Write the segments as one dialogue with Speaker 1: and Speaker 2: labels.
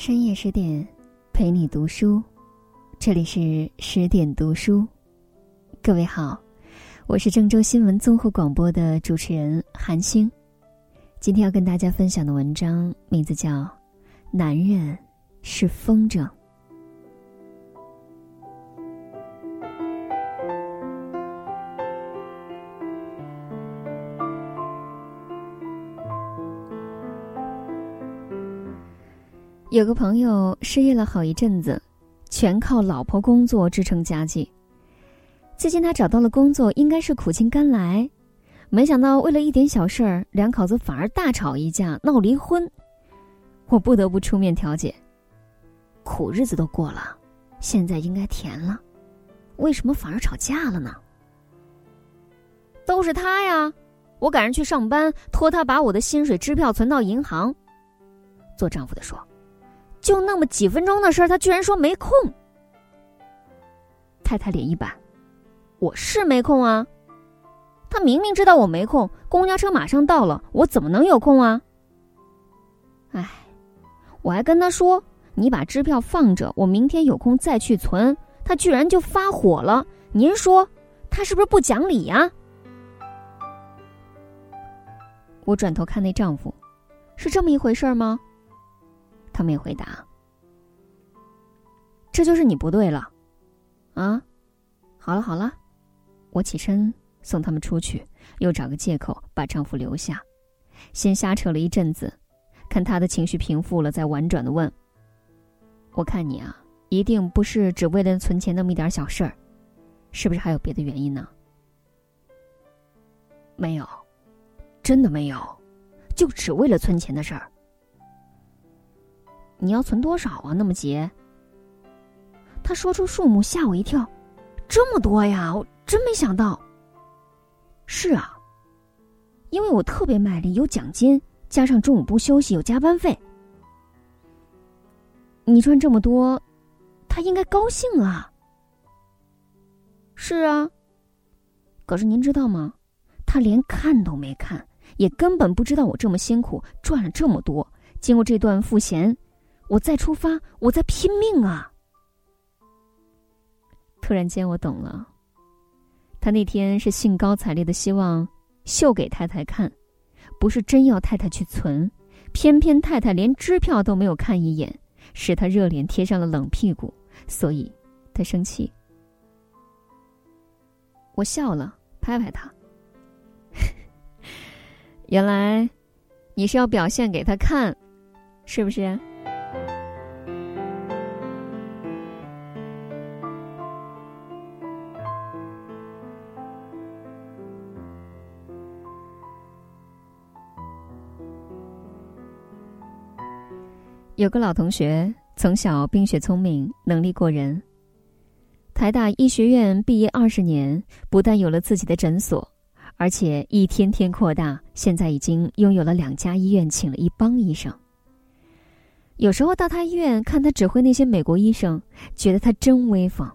Speaker 1: 深夜十点，陪你读书。这里是十点读书。各位好，我是郑州新闻综合广播的主持人韩星。今天要跟大家分享的文章名字叫《男人是风筝》。有个朋友失业了好一阵子，全靠老婆工作支撑家计。最近他找到了工作，应该是苦尽甘来，没想到为了一点小事儿，两口子反而大吵一架，闹离婚。我不得不出面调解。苦日子都过了，现在应该甜了，为什么反而吵架了呢？都是他呀！我赶着去上班，托他把我的薪水支票存到银行。做丈夫的说。就那么几分钟的事儿，他居然说没空。太太脸一板：“我是没空啊，他明明知道我没空，公交车马上到了，我怎么能有空啊？”哎，我还跟他说：“你把支票放着，我明天有空再去存。”他居然就发火了。您说他是不是不讲理呀？我转头看那丈夫，是这么一回事吗？他没回答。这就是你不对了，啊！好了好了，我起身送他们出去，又找个借口把丈夫留下，先瞎扯了一阵子，看他的情绪平复了，再婉转的问：“我看你啊，一定不是只为了存钱那么一点小事儿，是不是还有别的原因呢？”没有，真的没有，就只为了存钱的事儿。你要存多少啊？那么急？他说出数目吓我一跳，这么多呀！我真没想到。是啊，因为我特别卖力，有奖金，加上中午不休息，有加班费。你赚这么多，他应该高兴啊。是啊，可是您知道吗？他连看都没看，也根本不知道我这么辛苦赚了这么多。经过这段赋闲。我再出发，我在拼命啊！突然间，我懂了。他那天是兴高采烈的，希望秀给太太看，不是真要太太去存。偏偏太太连支票都没有看一眼，使他热脸贴上了冷屁股，所以他生气。我笑了，拍拍他。原来你是要表现给他看，是不是？有个老同学，从小冰雪聪明，能力过人。台大医学院毕业二十年，不但有了自己的诊所，而且一天天扩大，现在已经拥有了两家医院，请了一帮医生。有时候到他医院看他指挥那些美国医生，觉得他真威风。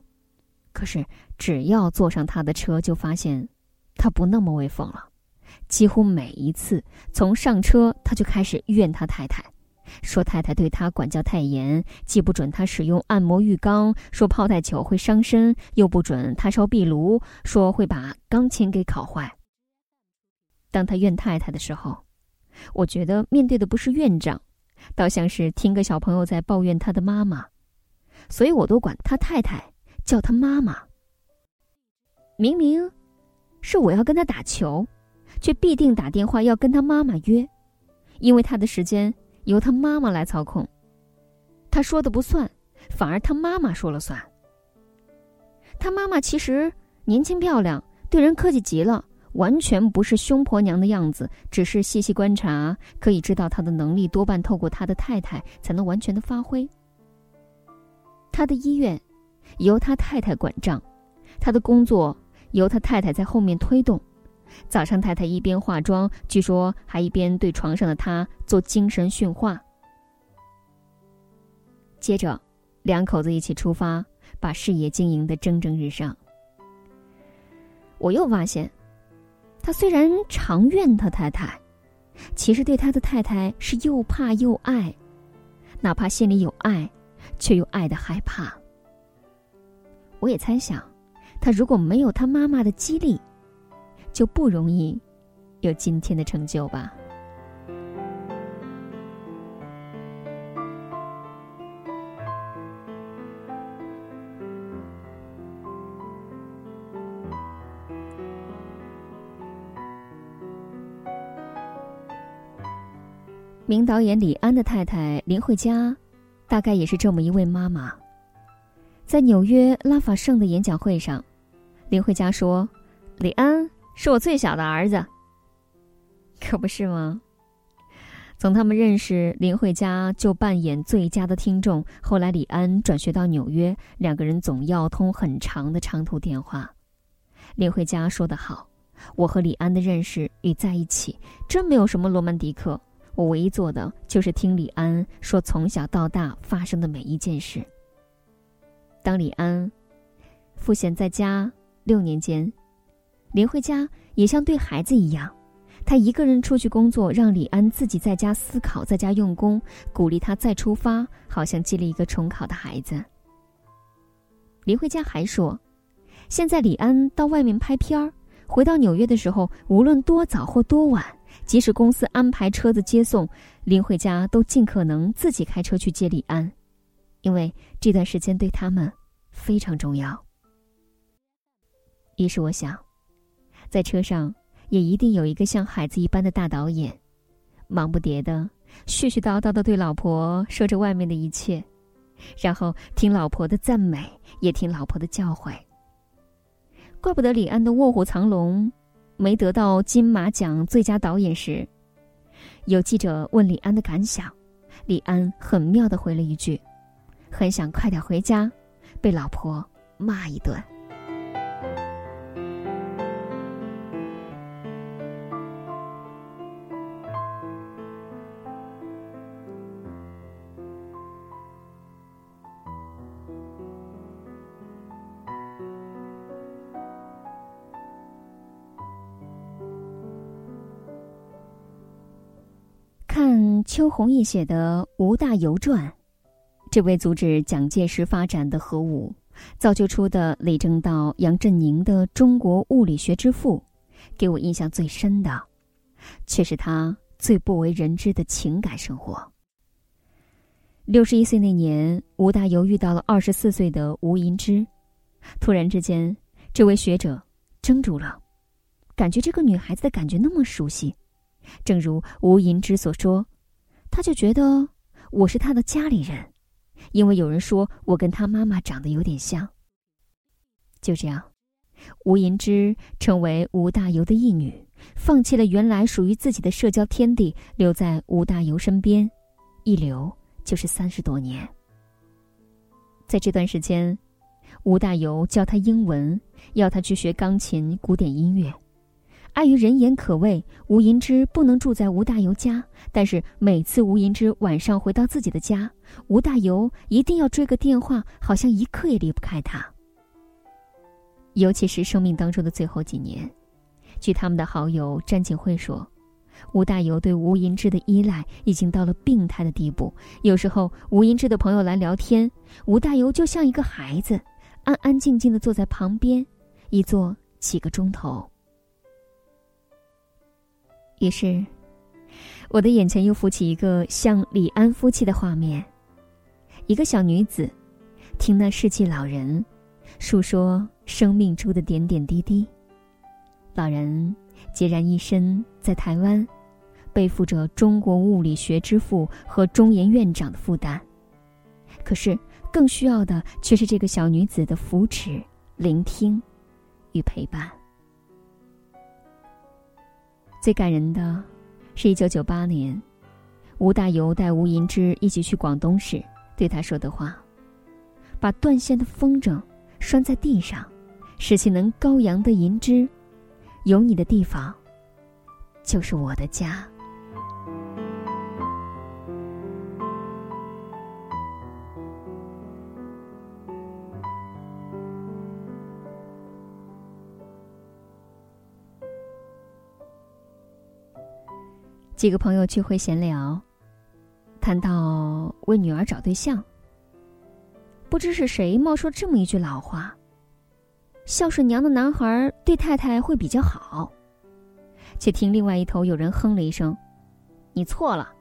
Speaker 1: 可是只要坐上他的车，就发现他不那么威风了。几乎每一次从上车，他就开始怨他太太。说太太对他管教太严，既不准他使用按摩浴缸，说泡太久会伤身，又不准他烧壁炉，说会把钢琴给烤坏。当他怨太太的时候，我觉得面对的不是院长，倒像是听个小朋友在抱怨他的妈妈，所以我都管他太太叫他妈妈。明明是我要跟他打球，却必定打电话要跟他妈妈约，因为他的时间。由他妈妈来操控，他说的不算，反而他妈妈说了算。他妈妈其实年轻漂亮，对人客气极了，完全不是凶婆娘的样子。只是细细观察，可以知道他的能力多半透过他的太太才能完全的发挥。他的医院由他太太管账，他的工作由他太太在后面推动。早上，太太一边化妆，据说还一边对床上的他做精神训话。接着，两口子一起出发，把事业经营的蒸蒸日上。我又发现，他虽然常怨他太太，其实对他的太太是又怕又爱。哪怕心里有爱，却又爱的害怕。我也猜想，他如果没有他妈妈的激励，就不容易有今天的成就吧。名导演李安的太太林慧嘉，大概也是这么一位妈妈。在纽约拉法盛的演讲会上，林慧嘉说：“李安是我最小的儿子。”可不是吗？从他们认识，林慧嘉就扮演最佳的听众。后来李安转学到纽约，两个人总要通很长的长途电话。林慧嘉说得好：“我和李安的认识与在一起，真没有什么罗曼蒂克。”我唯一做的就是听李安说从小到大发生的每一件事。当李安赋闲在家六年间，林慧嘉也像对孩子一样，他一个人出去工作，让李安自己在家思考，在家用功，鼓励他再出发，好像接了一个重考的孩子。林慧嘉还说，现在李安到外面拍片儿，回到纽约的时候，无论多早或多晚。即使公司安排车子接送，林慧嘉都尽可能自己开车去接李安，因为这段时间对他们非常重要。于是我想，在车上也一定有一个像孩子一般的大导演，忙不迭的絮絮叨叨的对老婆说着外面的一切，然后听老婆的赞美，也听老婆的教诲。怪不得李安的《卧虎藏龙》。没得到金马奖最佳导演时，有记者问李安的感想，李安很妙的回了一句：“很想快点回家，被老婆骂一顿。”邱鸿毅写的《吴大猷传》，这位阻止蒋介石发展的核武，造就出的李政道、杨振宁的中国物理学之父，给我印象最深的，却是他最不为人知的情感生活。六十一岁那年，吴大猷遇到了二十四岁的吴银之，突然之间，这位学者怔住了，感觉这个女孩子的感觉那么熟悉，正如吴银之所说。他就觉得我是他的家里人，因为有人说我跟他妈妈长得有点像。就这样，吴银芝成为吴大猷的义女，放弃了原来属于自己的社交天地，留在吴大猷身边，一留就是三十多年。在这段时间，吴大猷教他英文，要他去学钢琴、古典音乐。碍于人言可畏，吴银之不能住在吴大猷家。但是每次吴银之晚上回到自己的家，吴大猷一定要追个电话，好像一刻也离不开他。尤其是生命当中的最后几年，据他们的好友詹景惠说，吴大猷对吴银之的依赖已经到了病态的地步。有时候吴银之的朋友来聊天，吴大猷就像一个孩子，安安静静的坐在旁边，一坐几个钟头。于是，我的眼前又浮起一个像李安夫妻的画面：一个小女子，听那世纪老人述说生命中的点点滴滴。老人孑然一身在台湾，背负着中国物理学之父和中研院长的负担，可是更需要的却是这个小女子的扶持、聆听与陪伴。最感人的，是一九九八年，吴大猷带吴银之一起去广东时对他说的话：“把断线的风筝拴在地上，使其能高扬的银枝，有你的地方，就是我的家。”几个朋友聚会闲聊，谈到为女儿找对象，不知是谁冒出这么一句老话：“孝顺娘的男孩对太太会比较好。”且听另外一头有人哼了一声：“你错了，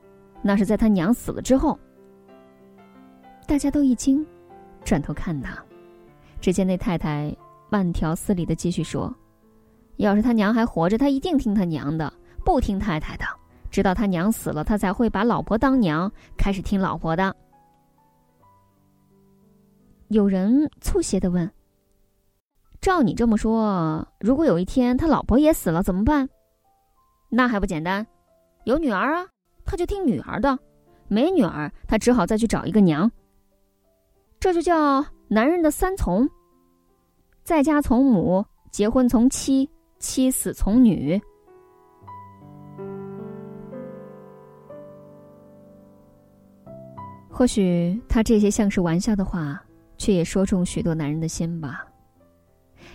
Speaker 1: 那是在他娘死了之后。”大家都一惊，转头看他，只见那太太慢条斯理的继续说：“要是他娘还活着，他一定听他娘的，不听太太的。直到他娘死了，他才会把老婆当娘，开始听老婆的。”有人促狭的问：“照你这么说，如果有一天他老婆也死了怎么办？”那还不简单，有女儿啊，他就听女儿的；没女儿，他只好再去找一个娘。这就叫男人的三从：在家从母，结婚从妻，妻死从女。或许他这些像是玩笑的话，却也说中许多男人的心吧。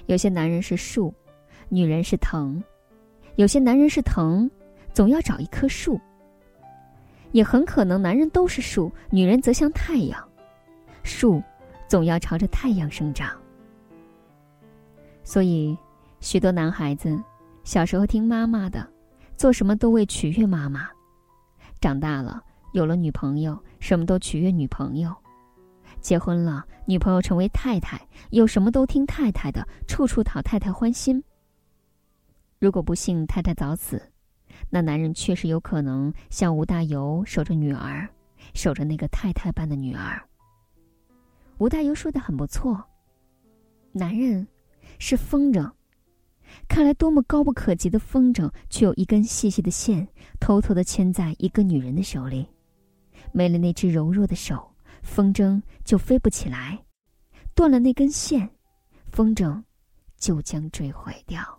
Speaker 1: 有些男人是树，女人是藤；有些男人是藤，总要找一棵树。也很可能男人都是树，女人则像太阳。树总要朝着太阳生长，所以许多男孩子小时候听妈妈的，做什么都为取悦妈妈；长大了有了女朋友，什么都取悦女朋友；结婚了，女朋友成为太太，又什么都听太太的，处处讨太太欢心。如果不幸太太早死，那男人确实有可能像吴大猷守着女儿，守着那个太太般的女儿。吴大猷说的很不错，男人是风筝，看来多么高不可及的风筝，却有一根细细的线，偷偷的牵在一个女人的手里。没了那只柔弱的手，风筝就飞不起来；断了那根线，风筝就将坠毁掉。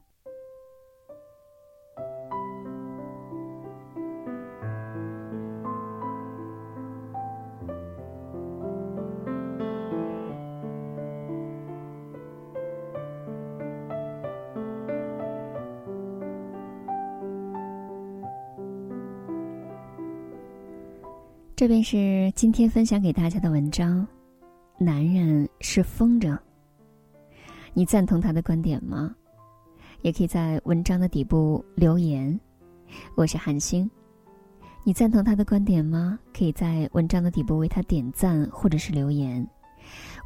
Speaker 1: 这便是今天分享给大家的文章，《男人是风筝》。你赞同他的观点吗？也可以在文章的底部留言。我是韩星，你赞同他的观点吗？可以在文章的底部为他点赞或者是留言。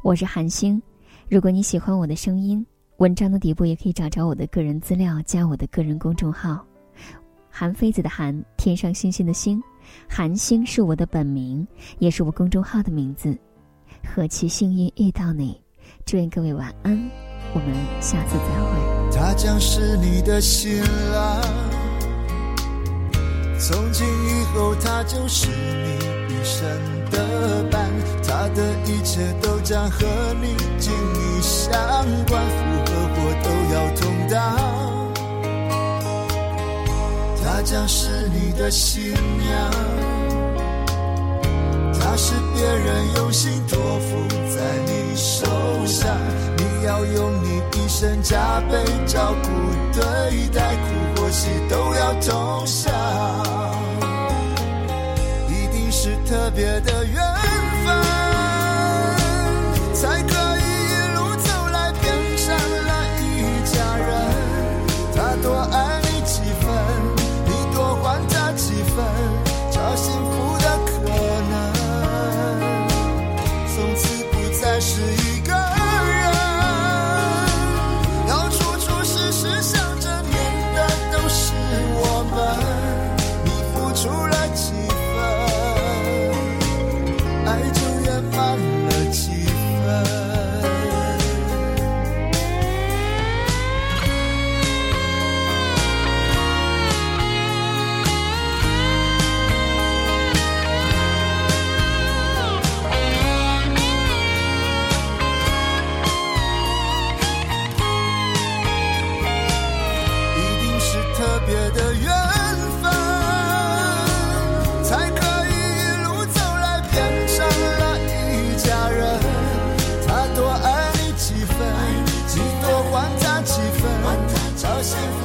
Speaker 1: 我是韩星，如果你喜欢我的声音，文章的底部也可以找着我的个人资料，加我的个人公众号“韩非子”的韩，天上星星的星。韩星是我的本名，也是我公众号的名字。何其幸运遇到你！祝愿各位晚安，我们下次再会。
Speaker 2: 他将是你的新郎，从今以后他就是你一生的伴，他的一切都将和你紧密相关，福和祸都要同当。将是你的新娘，她是别人用心托付在你手上，你要用你一生加倍照顾对待，苦或喜都要同享，一定是特别的缘。myself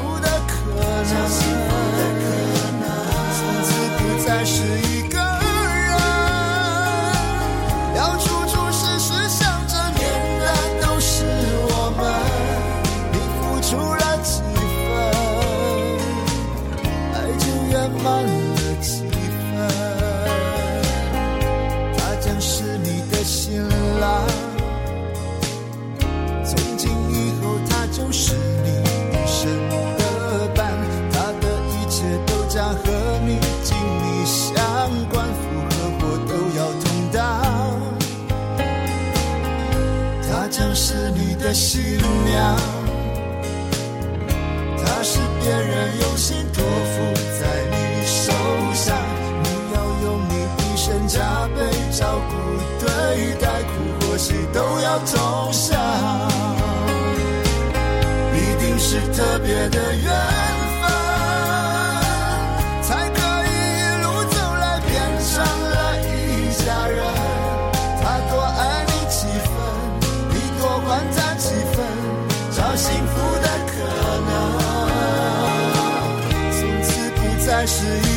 Speaker 2: 的新娘，是